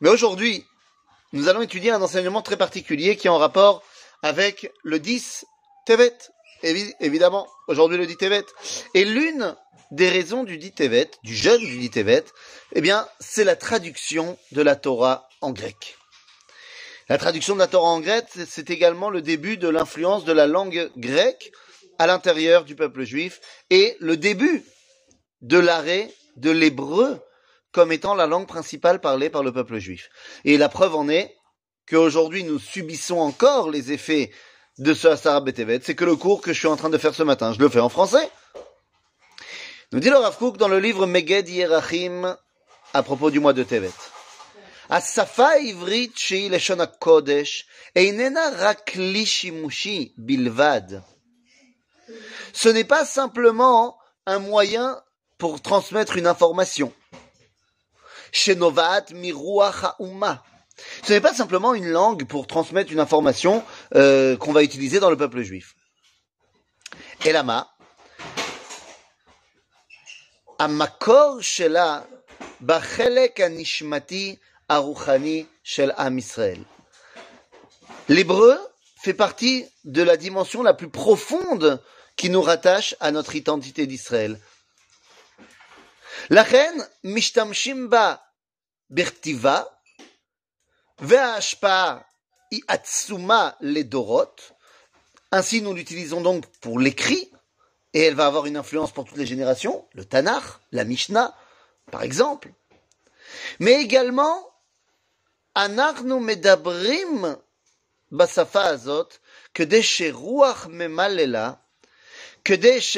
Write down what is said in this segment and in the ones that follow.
Mais aujourd'hui, nous allons étudier un enseignement très particulier qui est en rapport avec le 10 Tevet. évidemment, aujourd'hui le 10 Tevet. Et l'une des raisons du 10 Tevet, du jeûne du 10 Tevet, eh bien, c'est la traduction de la Torah en grec. La traduction de la Torah en grec, c'est également le début de l'influence de la langue grecque à l'intérieur du peuple juif et le début de l'arrêt de l'hébreu comme étant la langue principale parlée par le peuple juif. Et la preuve en est qu'aujourd'hui nous subissons encore les effets de ce Asara Betevet, c'est que le cours que je suis en train de faire ce matin, je le fais en français. Nous dit le Rav Kook dans le livre Meged Yerachim à propos du mois de Tevet. השפה ivrit שהיא לשון הקודש איננה רק כלי שימושי בלבד. Ce n'est pas simplement un moyen pour transmettre une information. Shenovat Ce n'est pas simplement une langue pour transmettre une information euh, qu'on va utiliser dans le peuple juif. Elama, amakor shela bachelek anishmati aruchani shel am. L'hébreu fait partie de la dimension la plus profonde qui nous rattache à notre identité d'Israël. לכן משתמשים בה בכתיבה, וההשפעה היא עצומה לדורות. Ainsi, nous l'utilisons donc pour l'écrit, et elle va avoir une influence pour toutes les générations, le Tanakh, la Mishnah, par exemple. Mais également, אנחנו מדברים בשפה הזאת כדי שרוח ממללה, כדי ש...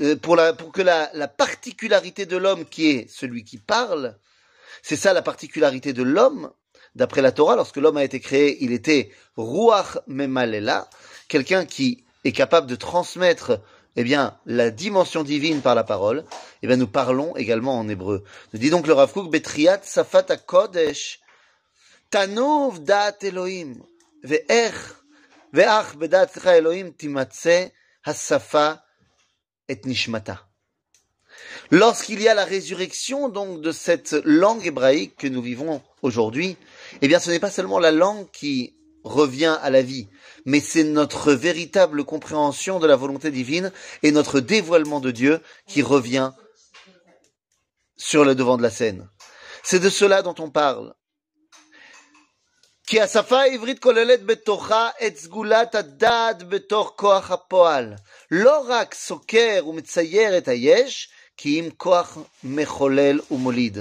euh, pour, la, pour que la, la particularité de l'homme qui est celui qui parle, c'est ça la particularité de l'homme, d'après la Torah, lorsque l'homme a été créé, il était Ruach Memalela, quelqu'un qui est capable de transmettre eh bien, la dimension divine par la parole, eh bien, nous parlons également en hébreu. Nous dit donc le Rav Kook, Betriat Safat Kodesh, Tanov Dat Elohim, Ve'ech, Ve'ach Bedat Elohim Timatse Hasafa et nishmata. Lorsqu'il y a la résurrection donc de cette langue hébraïque que nous vivons aujourd'hui, eh bien ce n'est pas seulement la langue qui revient à la vie, mais c'est notre véritable compréhension de la volonté divine et notre dévoilement de Dieu qui revient sur le devant de la scène. C'est de cela dont on parle. כי השפה העברית כוללת בתוכה את סגולת הדעת בתוך כוח הפועל. לא רק סוקר ומצייר את היש, כי אם כוח מחולל ומוליד.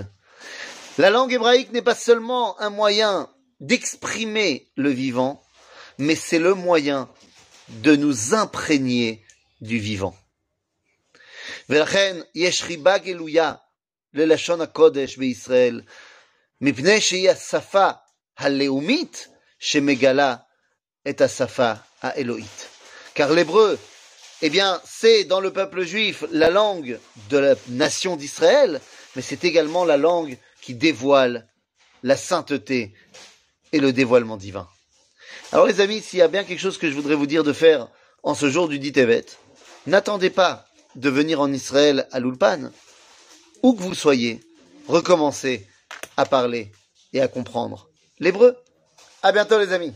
La langue hébraïque n'est pas seulement un moyen d'exprimer le vivant, mais c'est le moyen de nous imprégner du vivant. ולכן יש חיבה גלויה ללשון הקודש בישראל, מפני שהיא השפה הלאומית שמגלה את השפה האלוהית. Car l'hébreu, eh bien, c'est dans le peuple juif la langue de la nation d'Israël, mais c'est également la langue qui dévoile la sainteté et le dévoilement divin. Alors les amis, s'il y a bien quelque chose que je voudrais vous dire de faire en ce jour du dit Tevet, n'attendez pas de venir en Israël à l'Ulpan, où que vous soyez, recommencez à parler et à comprendre l'hébreu. À bientôt les amis.